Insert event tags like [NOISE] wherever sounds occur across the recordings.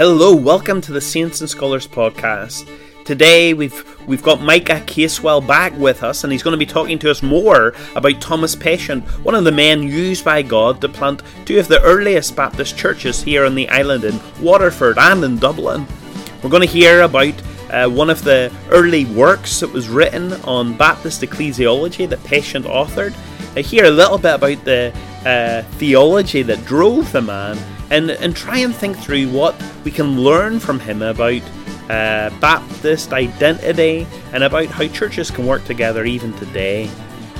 Hello, welcome to the Saints and Scholars podcast. Today we've we've got Micah Casewell back with us, and he's going to be talking to us more about Thomas Patience, one of the men used by God to plant two of the earliest Baptist churches here on the island in Waterford and in Dublin. We're going to hear about uh, one of the early works that was written on Baptist ecclesiology that Patience authored. I hear a little bit about the uh, theology that drove the man and, and try and think through what we can learn from him about uh, Baptist identity and about how churches can work together even today.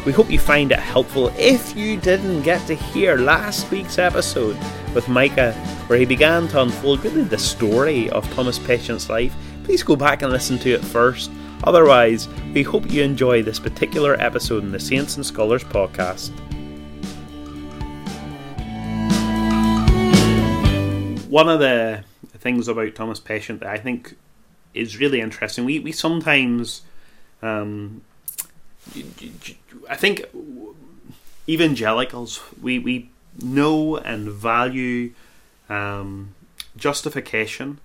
We hope you find it helpful. If you didn't get to hear last week's episode with Micah, where he began to unfold really the story of Thomas Patience's life, please go back and listen to it first. Otherwise, we hope you enjoy this particular episode in the Saints and Scholars podcast. One of the things about Thomas Patience that I think is really interesting. We we sometimes, um, I think, evangelicals we we know and value um, justification,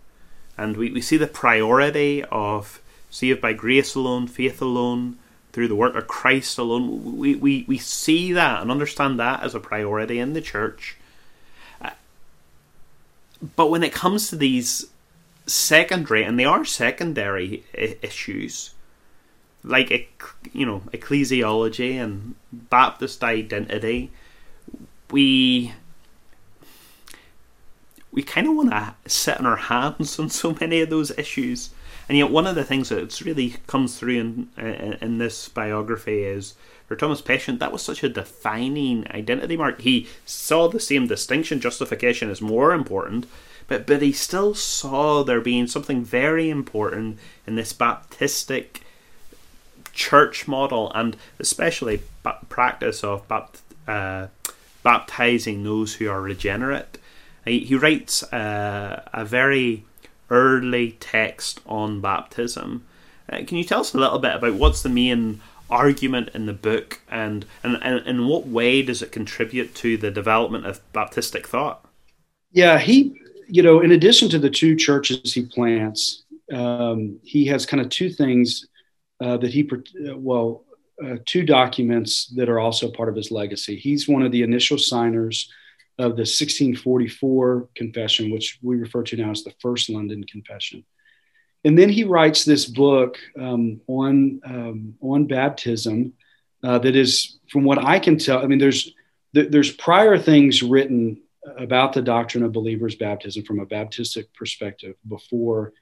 and we, we see the priority of saved by grace alone, faith alone, through the work of Christ alone. We, we, we see that and understand that as a priority in the church. But when it comes to these secondary, and they are secondary I- issues, like you know ecclesiology and Baptist identity, we we kind of want to sit on our hands on so many of those issues. And yet, one of the things that really comes through in, in, in this biography is for Thomas Patience, that was such a defining identity mark. He saw the same distinction, justification is more important, but but he still saw there being something very important in this Baptistic church model and especially practice of bapt- uh, baptizing those who are regenerate. He, he writes uh, a very early text on baptism. Uh, can you tell us a little bit about what's the main argument in the book and, and, and in what way does it contribute to the development of Baptistic thought? Yeah, he, you know, in addition to the two churches he plants, um, he has kind of two things uh, that he, well, uh, two documents that are also part of his legacy. He's one of the initial signers of the 1644 Confession, which we refer to now as the First London Confession and then he writes this book um, on um, on baptism uh, that is, from what I can tell, I mean, there's there's prior things written about the doctrine of believers' baptism from a Baptistic perspective before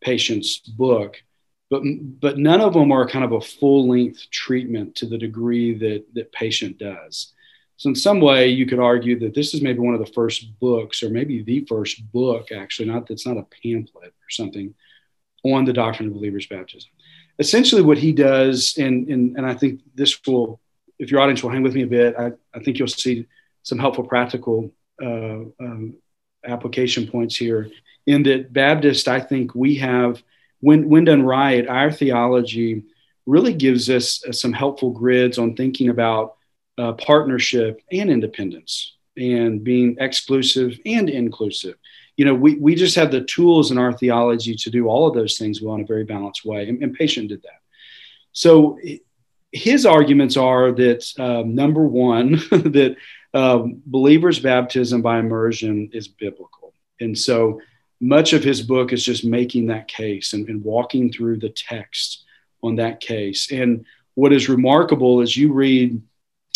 Patient's book, but but none of them are kind of a full length treatment to the degree that that Patience does. So in some way, you could argue that this is maybe one of the first books, or maybe the first book, actually. Not that's not a pamphlet or something on the doctrine of believers' baptism. Essentially, what he does, and, and, and I think this will, if your audience will hang with me a bit, I, I think you'll see some helpful practical uh, um, application points here. In that Baptist, I think we have, when, when done right, our theology really gives us uh, some helpful grids on thinking about uh, partnership and independence and being exclusive and inclusive you know, we, we just have the tools in our theology to do all of those things well in a very balanced way. And, and Patience did that. So his arguments are that um, number one, [LAUGHS] that um, believers' baptism by immersion is biblical. And so much of his book is just making that case and, and walking through the text on that case. And what is remarkable is you read,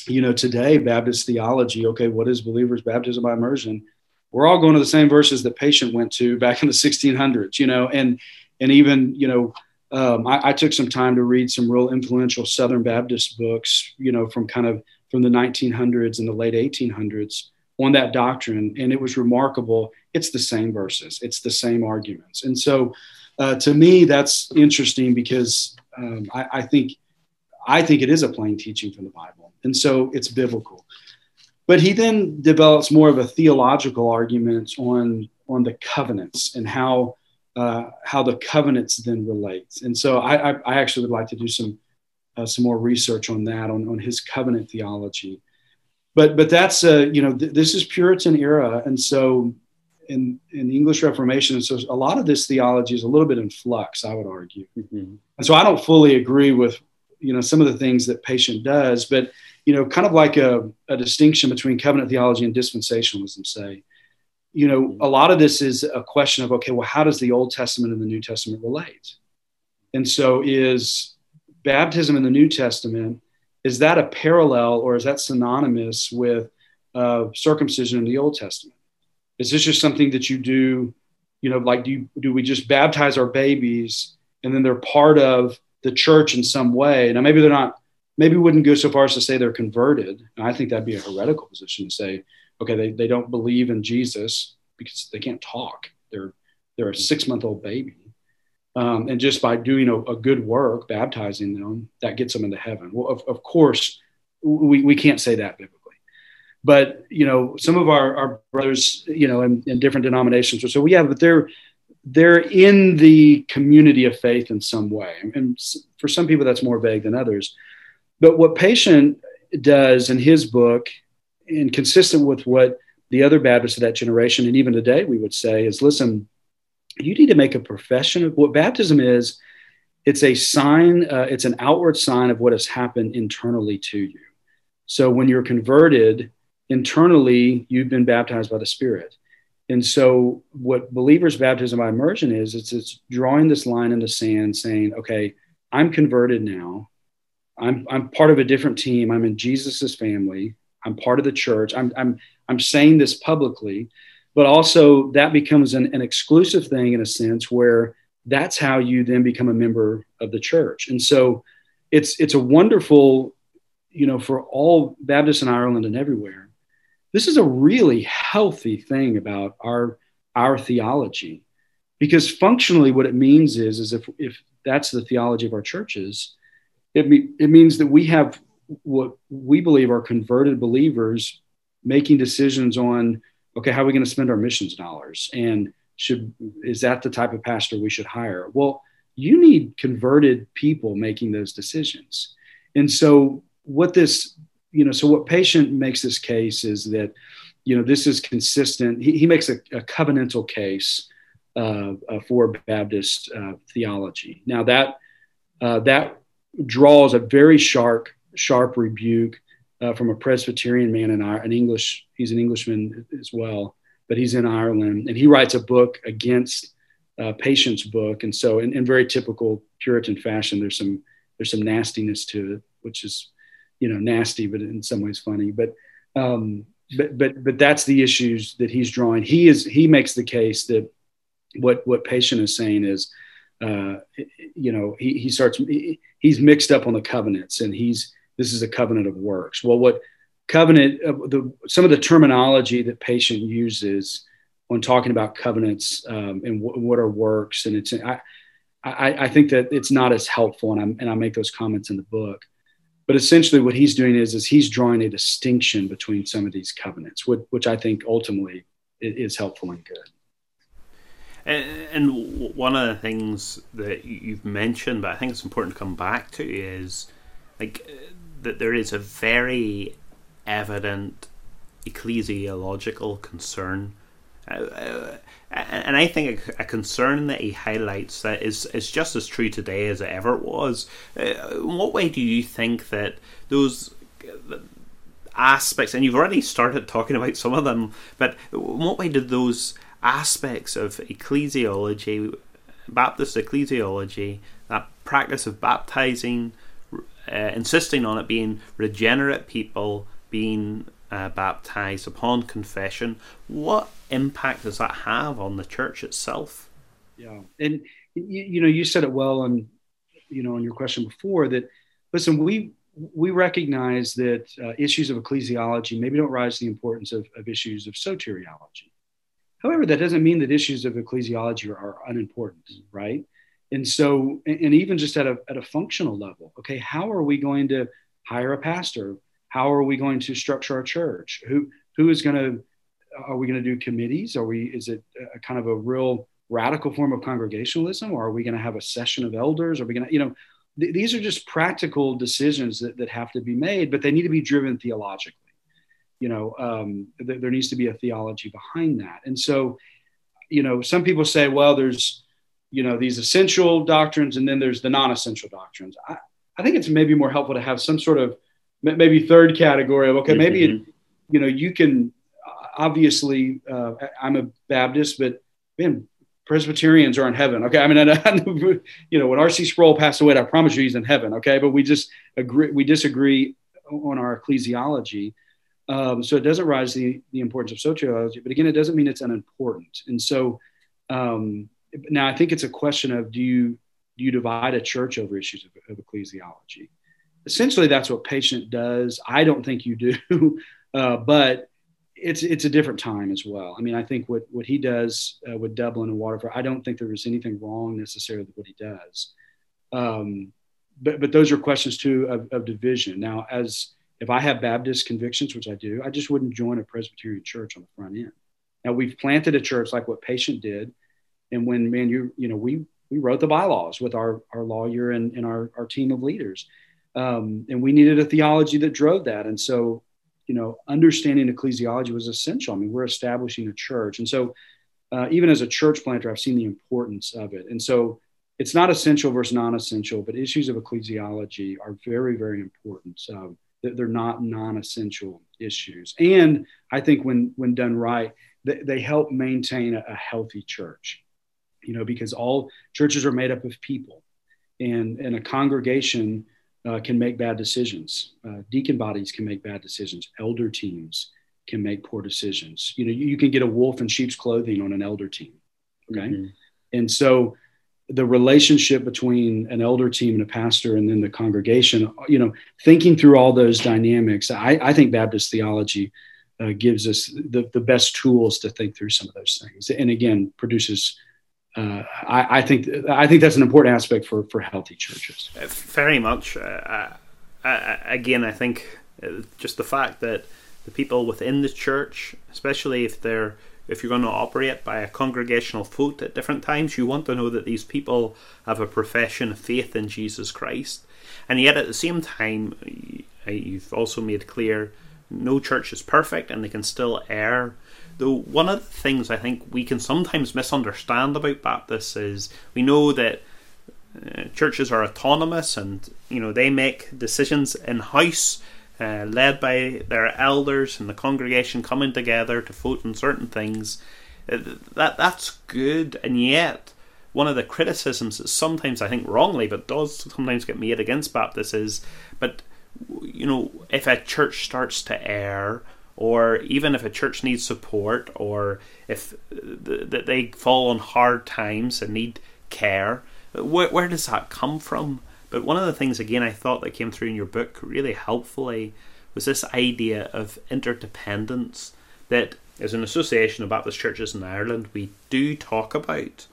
you know, today Baptist theology, okay, what is believers' baptism by immersion? we're all going to the same verses that Patient went to back in the 1600s, you know, and and even you know, um, I, I, took some time to read some real influential Southern Baptist books, you know, from kind of from the 1900s and the late 1800s on that doctrine, and it was remarkable. It's the same verses, it's the same arguments, and so uh, to me, that's interesting because um, I, I think I think it is a plain teaching from the Bible, and so it's biblical. But he then develops more of a theological argument on on the covenants and how uh, how the covenants then relate. And so I, I, I actually would like to do some uh, some more research on that on, on his covenant theology. But but that's uh, you know th- this is Puritan era, and so in, in the English Reformation. And so a lot of this theology is a little bit in flux, I would argue. Mm-hmm. And so I don't fully agree with, you know, some of the things that Patient does, but, you know, kind of like a, a distinction between covenant theology and dispensationalism, say, you know, a lot of this is a question of, okay, well, how does the Old Testament and the New Testament relate? And so is baptism in the New Testament, is that a parallel or is that synonymous with uh, circumcision in the Old Testament? Is this just something that you do, you know, like do, you, do we just baptize our babies and then they're part of the church in some way? Now, maybe they're not, maybe wouldn't go so far as to say they're converted. And I think that'd be a heretical position to say, okay, they, they don't believe in Jesus because they can't talk. They're, they're a six month old baby. Um, and just by doing a, a, good work, baptizing them, that gets them into heaven. Well, of, of course, we, we can't say that biblically. But, you know, some of our, our brothers, you know, in, in different denominations, so we have, but they're, they're in the community of faith in some way. And for some people, that's more vague than others. But what Patient does in his book, and consistent with what the other Baptists of that generation, and even today we would say, is listen, you need to make a profession of what baptism is. It's a sign, uh, it's an outward sign of what has happened internally to you. So when you're converted, internally, you've been baptized by the Spirit. And so, what believers' baptism by immersion is, it's, it's drawing this line in the sand saying, okay, I'm converted now. I'm, I'm part of a different team. I'm in Jesus's family. I'm part of the church. I'm, I'm, I'm saying this publicly but also that becomes an, an exclusive thing in a sense where that's how you then become a member of the church and so it's it's a wonderful you know for all baptists in ireland and everywhere this is a really healthy thing about our our theology because functionally what it means is is if if that's the theology of our churches it, me, it means that we have what we believe are converted believers making decisions on okay, how are we going to spend our missions dollars? And should is that the type of pastor we should hire? Well, you need converted people making those decisions. And so what this, you know, so what Patient makes this case is that, you know, this is consistent. He, he makes a, a, covenantal case uh, uh, for Baptist uh, theology. Now that uh, that draws a very sharp sharp rebuke uh, from a Presbyterian man in an English. He's an Englishman as well, but he's in Ireland, and he writes a book against uh, Patient's book. And so, in, in, very typical Puritan fashion, there's some there's some nastiness to it, which is you know nasty, but in some ways funny. But um, but but but that's the issues that he's drawing. He is he makes the case that what what Patient is saying is. Uh, you know, he, he starts, he, he's mixed up on the covenants and he's, this is a covenant of works. Well, what covenant, uh, the, some of the terminology that Patient uses when talking about covenants um, and w- what are works, and it's I, I, I, think that it's not as helpful, and I and I make those comments in the book. But essentially, what he's doing is is he's drawing a distinction between some of these covenants, which, which I think ultimately is helpful and good. And one of the things that you've mentioned, but I think it's important to come back to, is like that there is a very evident ecclesiological concern. Uh, uh, and I think a, concern that he highlights that is, is just as true today as it ever was. Uh, in what way do you think that those aspects, and you've already started talking about some of them, but in what way did those aspects of ecclesiology, Baptist ecclesiology, that practice of baptizing, uh, insisting on it being regenerate people being uh, baptized upon confession. What impact does that have on the church itself? Yeah, and you, you know, you said it well on you know on your question before that. Listen, we we recognize that uh, issues of ecclesiology maybe don't rise to the importance of, of issues of soteriology. However, that doesn't mean that issues of ecclesiology are, are unimportant, right? and so and even just at a, at a functional level okay how are we going to hire a pastor how are we going to structure our church? Who who is going to are we going to do committees? Are we is it a kind of a real radical form of congregationalism or are we going to have a session of elders? Are we going to you know th- these are just practical decisions that, that have to be made but they need to be driven theologically. You know um, th- there needs to be a theology behind that. And so you know, some people say, well, there's, you know, these essential doctrines and then there's the non essential doctrines. I, I think it's maybe more helpful to have some sort of maybe third category of, okay, maybe, mm-hmm. it, you know, you can obviously, uh, I'm a Baptist, but man, Presbyterians are in heaven. Okay. I mean, I, [LAUGHS] I, you know, when R.C. Sproul passed away, I promise you he's in heaven. Okay. But we just agree, we disagree on our ecclesiology. Um, so it doesn't rise the, the importance of soteriology, but again, it doesn't mean it's unimportant. And so um, now I think it's a question of do you do you divide a church over issues of, of ecclesiology? Essentially, that's what Patient does. I don't think you do, [LAUGHS] uh, but it's it's a different time as well. I mean, I think what what he does uh, with Dublin and Waterford, I don't think there was anything wrong necessarily with what he does. Um, but but those are questions too of, of division. Now, as if I have Baptist convictions, which I do, I just wouldn't join a Presbyterian church on the front end. Now we've planted a church like what Patient did, and when man, you you know we we wrote the bylaws with our our lawyer and, and our our team of leaders, um, and we needed a theology that drove that. And so, you know, understanding ecclesiology was essential. I mean, we're establishing a church, and so uh, even as a church planter, I've seen the importance of it. And so it's not essential versus non-essential, but issues of ecclesiology are very very important. So they're not non-essential issues and i think when when done right they, they help maintain a, a, healthy church you know because all churches are made up of people and and a congregation uh, can make bad decisions. Uh, deacon bodies can make bad decisions. Elder teams can make poor decisions. You know you, you can get a wolf in sheep's clothing on an elder team okay? Mm-hmm. and so the relationship between an elder team and a pastor and then the congregation you know thinking through all those dynamics i, I think baptist theology uh, gives us the, the best tools to think through some of those things. And again produces uh, I, think I think that's an important aspect for, for healthy churches. Uh, very much. Uh, I, again, I think uh, just the fact that the people within the church, especially if they're if you're going to operate by a congregational vote at different times, you want to know that these people have a profession of faith in Jesus Christ. And yet, at the same time, you've also made clear no church is perfect and they can still err. Though one of the things I think we can sometimes misunderstand about Baptists is we know that uh, churches are autonomous and you know they make decisions in house uh, led by their elders and the congregation coming together to vote on certain things. Uh, that that's good, and yet one of the criticisms that sometimes I think wrongly, but does sometimes get made against Baptists is, but you know, if a church starts to err, or even if a church needs support, or if that they fall on hard times and need care, where, where does that come from? But one of the things, again, I thought that came through in your book really helpfully was this idea of interdependence that, as an association of Baptist churches in Ireland, we do talk about.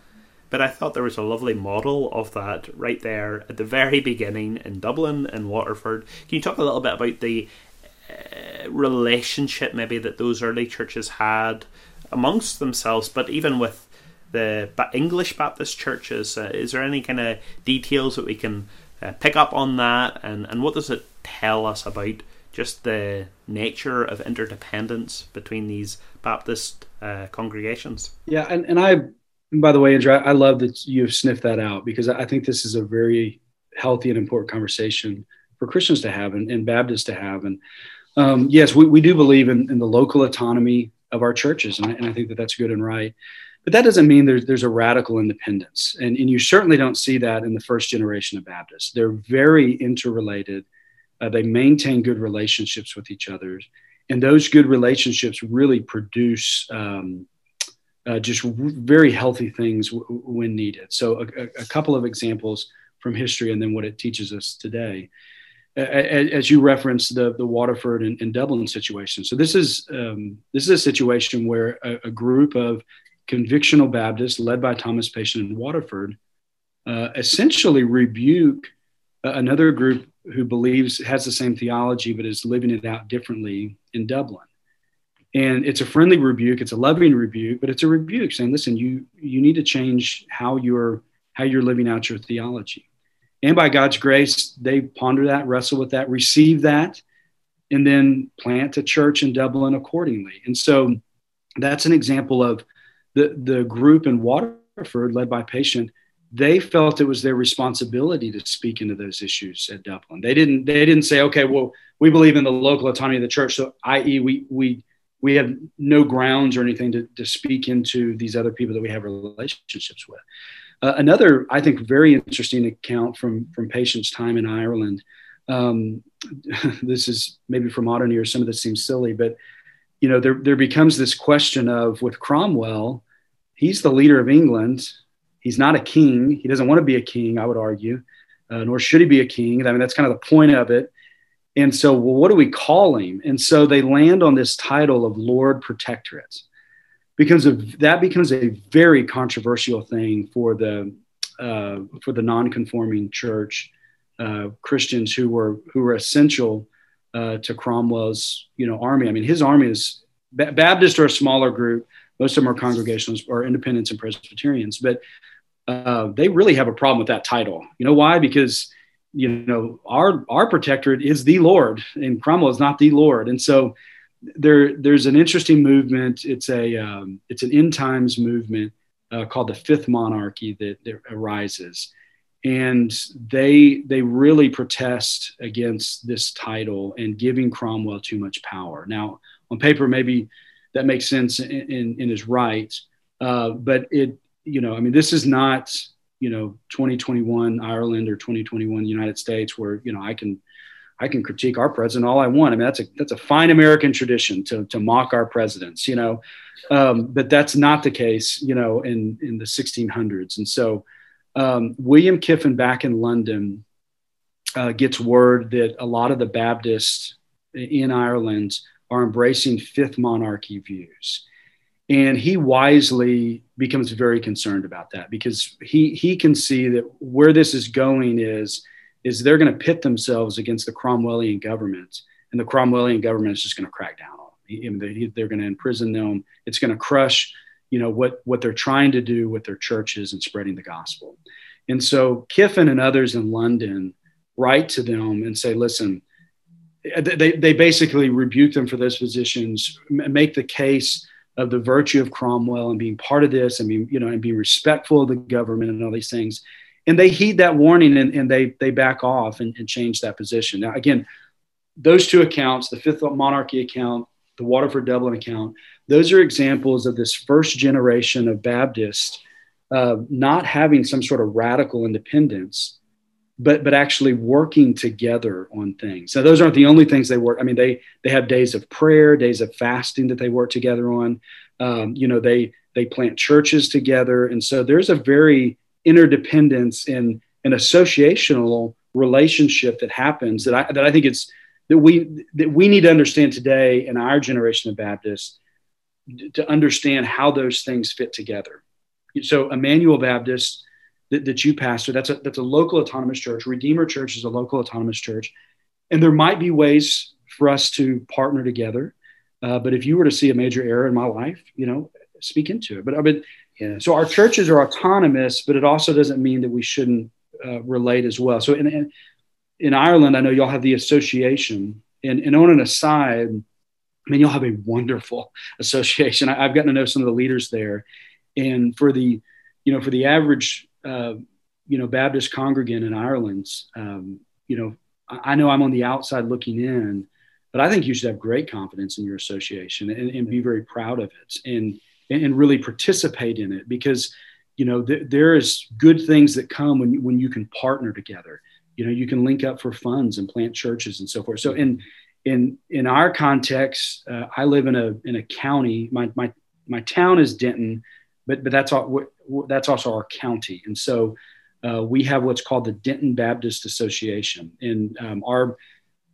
But I thought there was a lovely model of that right there at the very beginning in Dublin and Waterford. Can you talk a little bit about the uh, relationship maybe that those early churches had amongst themselves, but even with the English Baptist churches? Uh, is there any kind of details that we can uh, pick up on that, and, and what does it tell us about just the nature of interdependence between these Baptist uh, congregations? Yeah, and, and I, and by the way, Andrew, I love that you've sniffed that out because I think this is a very healthy and important conversation for Christians to have and, and Baptists to have. And um, yes, we, we do believe in, in the local autonomy of our churches, and I, and I think that that's good and right. But that doesn't mean there's, there's a radical independence. And, and you certainly don't see that in the first generation of Baptists. They're very interrelated. Uh, they maintain good relationships with each other. And those good relationships really produce um, uh, just very healthy things w- when needed. So, a, a, couple of examples from history and then what it teaches us today. As you referenced the, the Waterford and, and Dublin situation. So, this is, um, this is a situation where a, a group of convictional Baptists led by Thomas Patient in Waterford uh, essentially rebuke another group who believes has the same theology but is living it out differently in Dublin. And it's a friendly rebuke, it's a loving rebuke, but it's a rebuke saying, listen, you you need to change how you're how you're living out your theology. And by God's grace, they ponder that, wrestle with that, receive that, and then plant a church in Dublin accordingly. And so that's an example of the the group in Waterford, led by Patient, they felt it was their responsibility to speak into those issues at Dublin. They didn't they didn't say, okay, well, we believe in the local autonomy of the church, so i.e. we we we have no grounds or anything to, to speak into these other people that we have relationships with. Uh, another, I think, very interesting account from from Patient's time in Ireland. Um, [LAUGHS] this is maybe for modern ears, some of this seems silly, but you know, there there becomes this question of with Cromwell, he's the leader of England. He's not a king. He doesn't want to be a king, I would argue, uh, nor should he be a king. I mean, that's kind of the point of it. And so, well, what do we call him? And so they land on this title of Lord Protectorate because of that becomes a very controversial thing for the uh, for the non-conforming church uh, Christians who were who were essential uh, to Cromwell's you know army. I mean, his army is Baptists are a smaller group. Most of them are Congregationalists or Independents and Presbyterians, but uh, they really have a problem with that title. You know why? Because you know our our protectorate is the Lord, and Cromwell is not the Lord, and so there there's an interesting movement. It's a um, it's an end times movement uh, called the Fifth Monarchy that, that arises, and they they really protest against this title and giving Cromwell too much power. Now, on paper, maybe that makes sense in, and, and is right, uh, but it you know I mean this is not you know 2021 Ireland or 2021 United States where you know I can I can critique our president all I want. I mean, that's a that's a fine American tradition to to mock our presidents, you know. Um, but that's not the case, you know, in in the 1600s. And so, um, William Kiffin back in London uh, gets word that a lot of the Baptists in Ireland are embracing fifth monarchy views. And he wisely becomes very concerned about that because he he can see that where this is going is is they're going to pit themselves against the Cromwellian government, and the Cromwellian government is just going to crack down on them. They're going to imprison them. It's going to crush, you know, what what they're trying to do with their churches and spreading the gospel. And so Kiffin and others in London write to them and say, listen, they, they basically rebuke them for those positions, make the case of the virtue of Cromwell and being part of this and being, you know, and being respectful of the government and all these things and they heed that warning and, and they they back off and, and, change that position. Now, again, those two accounts, the Fifth Monarchy account, the Waterford Dublin account, those are examples of this first generation of Baptists uh, not having some sort of radical independence, but but actually working together on things. So those aren't the only things they work. I mean, they they have days of prayer, days of fasting that they work together on. Um, you know, they they plant churches together, and so there's a very interdependence and an associational relationship that happens that I, that I think it's that we that we need to understand today in our generation of Baptists to understand how those things fit together. So Emmanuel Baptist that, that you pastor, that's a that's a local autonomous church. Redeemer Church is a local autonomous church, and there might be ways for us to partner together. Uh, but if you were to see a major error in my life, you know, speak into it. But I mean, yeah. So our churches are autonomous, but it also doesn't mean that we shouldn't uh, relate as well. So in, in, in Ireland, I know y'all have the association, and, and on an aside, I mean, you'll have a wonderful [LAUGHS] association. I, have gotten to know some of the leaders there, and for the, you know, for the average, uh, you know, Baptist congregant in Ireland, um, you know, I, I know I'm on the outside looking in, but I think you should have great confidence in your association and, and be very proud of it. And and, and really participate in it because you know th- there is good things that come when when you can partner together. You know you can link up for funds and plant churches and so forth. So in in in our context uh, i live in a in a county. My my my town is Denton but but that's all that's also our county. And so uh, we have what's called the Denton baptist association. And um, our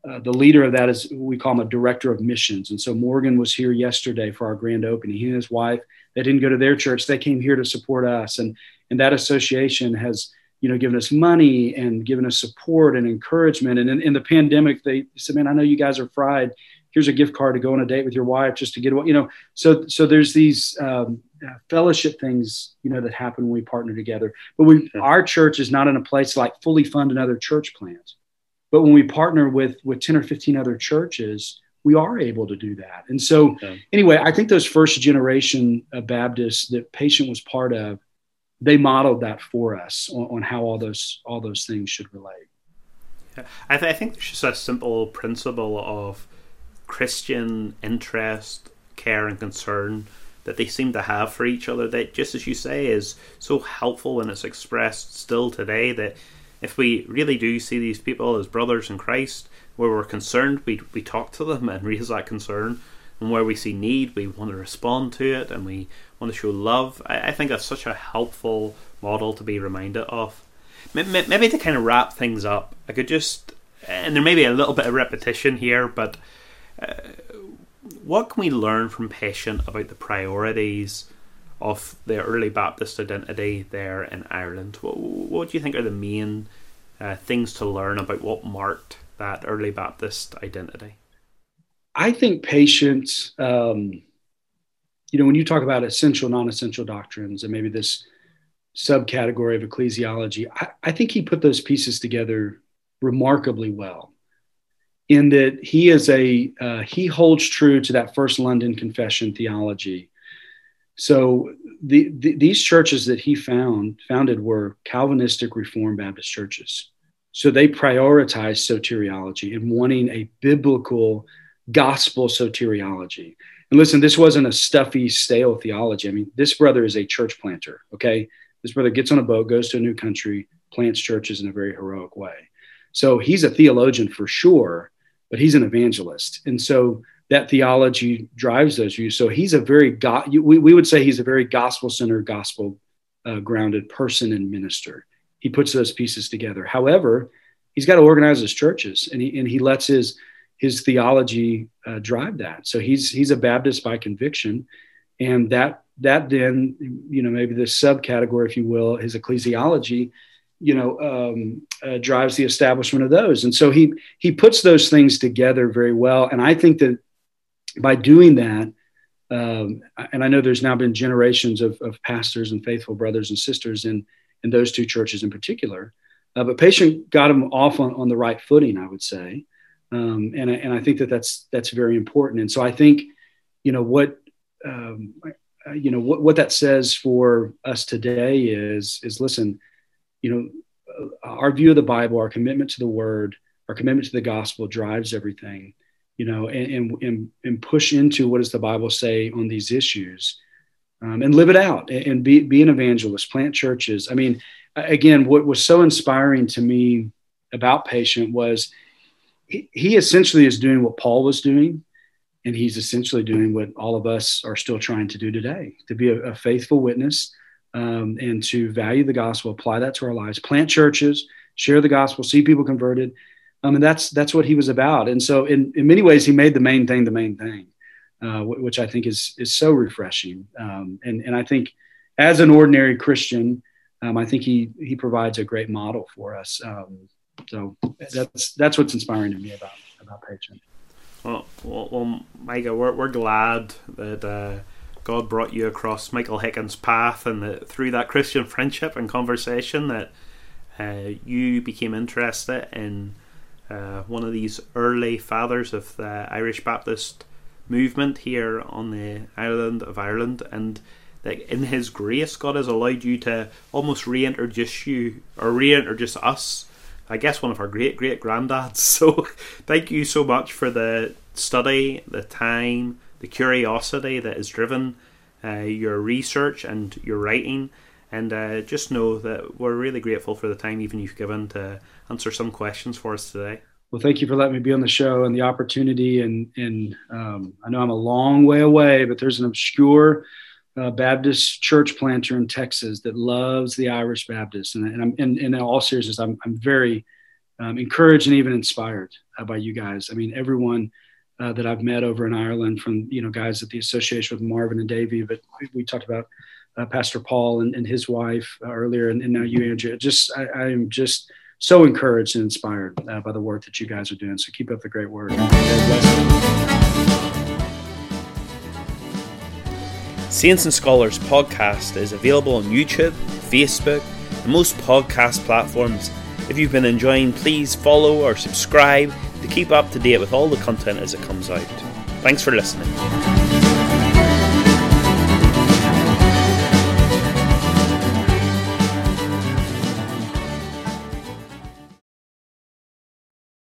uh, the leader of that is we call him a director of missions. And so Morgan was here yesterday for our grand opening. He and his wife, they didn't go to their church. They came here to support us. And, and that association has, you know, given us money and given us support and encouragement. And in, in the pandemic, they said, man, I know you guys are fried. Here's a gift card to go on a date with your wife just to get away, you know. So, so there's these um, uh, fellowship things, you know, that happen when we partner together. But we, our church is not in a place like fully fund another church plant but when we partner with with 10 or 15 other churches, we are able to do that. And so, yeah. anyway, I think those first generation of Baptists that Patient was part of, they modeled that for us on, on how all those all those things should relate. Yeah. I, th- I think there's just a simple principle of Christian interest, care, and concern that they seem to have for each other that, just as you say, is so helpful and it's expressed still today that if we really do see these people as brothers in Christ, where we're concerned, we, we talk to them and [LAUGHS] raise that concern. And where we see need, we want to respond to it and we want to show love. I, I think that's such a helpful model to be reminded of. Maybe to kind of wrap things up, I could just, and there may be a little bit of repetition here, but uh, what can we learn from Patient about the priorities of the early Baptist identity there in Ireland? What, what do you think are the main uh, things to learn about what marked that early Baptist identity? I think Patient, um, you know, when you talk about essential, non essential doctrines and maybe this subcategory of ecclesiology, I, I think he put those pieces together remarkably well in that he is a uh, he holds true to that first london confession theology so the, the, these churches that he found founded were calvinistic reformed baptist churches. So they prioritized soteriology and wanting a biblical gospel soteriology. And listen this wasn't a stuffy stale theology. I mean this brother is a church planter okay? This brother gets on a boat goes to a new country plants churches in a very heroic way. So he's a theologian for sure but he's an evangelist. And so that theology drives those views. So he's a very, God, we, we would say he's a very gospel centered, gospel uh, grounded person and minister. He puts those pieces together. However, he's got to organize his churches and he, and he lets his, his theology uh, drive that. So he's, he's a Baptist by conviction. And that, that then, you know, maybe this subcategory, if you will, his ecclesiology you know um, uh, drives the establishment of those and so he he puts those things together very well and i think that by doing that um, and i know there's now been generations of, of, pastors and faithful brothers and sisters in in those two churches in particular uh, but Patient got them off on, on the right footing i would say um, and, I, and i think that that's that's very important and so i think you know what um, you know what, what that says for us today is is listen you know, uh, our view of the Bible, our commitment to the Word, our commitment to the gospel drives everything. You know, and and and push into what does the Bible say on these issues, um, and live it out, and be be an evangelist, plant churches. I mean, again, what was so inspiring to me about Patient was he, he essentially is doing what Paul was doing, and he's essentially doing what all of us are still trying to do today: to be a, a faithful witness um, and to value the gospel, apply that to our lives, plant churches, share the gospel, see people converted. Um, and that's that's what he was about. And so, in, in many ways, he made the main thing the main thing, uh, which I think is is so refreshing. Um, and and I think, as an ordinary Christian, um, I think he he provides a great model for us. Um, so that's that's what's inspiring to me about about Patient. Well, well, well Micah, we're we're glad that. Uh God brought you across Michael Hickens' path, and that through that Christian friendship and conversation, that uh, you became interested in uh, one of these early fathers of the Irish Baptist movement here on the island of Ireland, and that in His grace, God has allowed you to almost reintroduce you or reintroduce us. I guess one of our great great granddads. [LAUGHS] So, thank you so much for the study, the time, the curiosity that has driven uh, your research and your writing. And uh, just know that we're really grateful for the time even you've given to answer some questions for us today. Well, thank you for letting me be on the show and the opportunity. And, and um, I know I'm a long way away, but there's an obscure uh, Baptist church planter in Texas that loves the Irish Baptists. And, and I'm in, in all seriousness, I'm, I'm very um, encouraged and even inspired uh, by you guys. I mean, everyone uh, that I've met over in Ireland from you know guys at the association with Marvin and Davey. But we talked about uh, Pastor Paul and, and his wife uh, earlier, and, and, now you, Andrew. Just I, am just so encouraged and inspired uh, by the work that you guys are doing. So keep up the great work. Saints and Scholars podcast is available on YouTube, Facebook, and most podcast platforms. If you've been enjoying, please follow or subscribe to keep up to date with all the content as it comes out. Thanks for listening.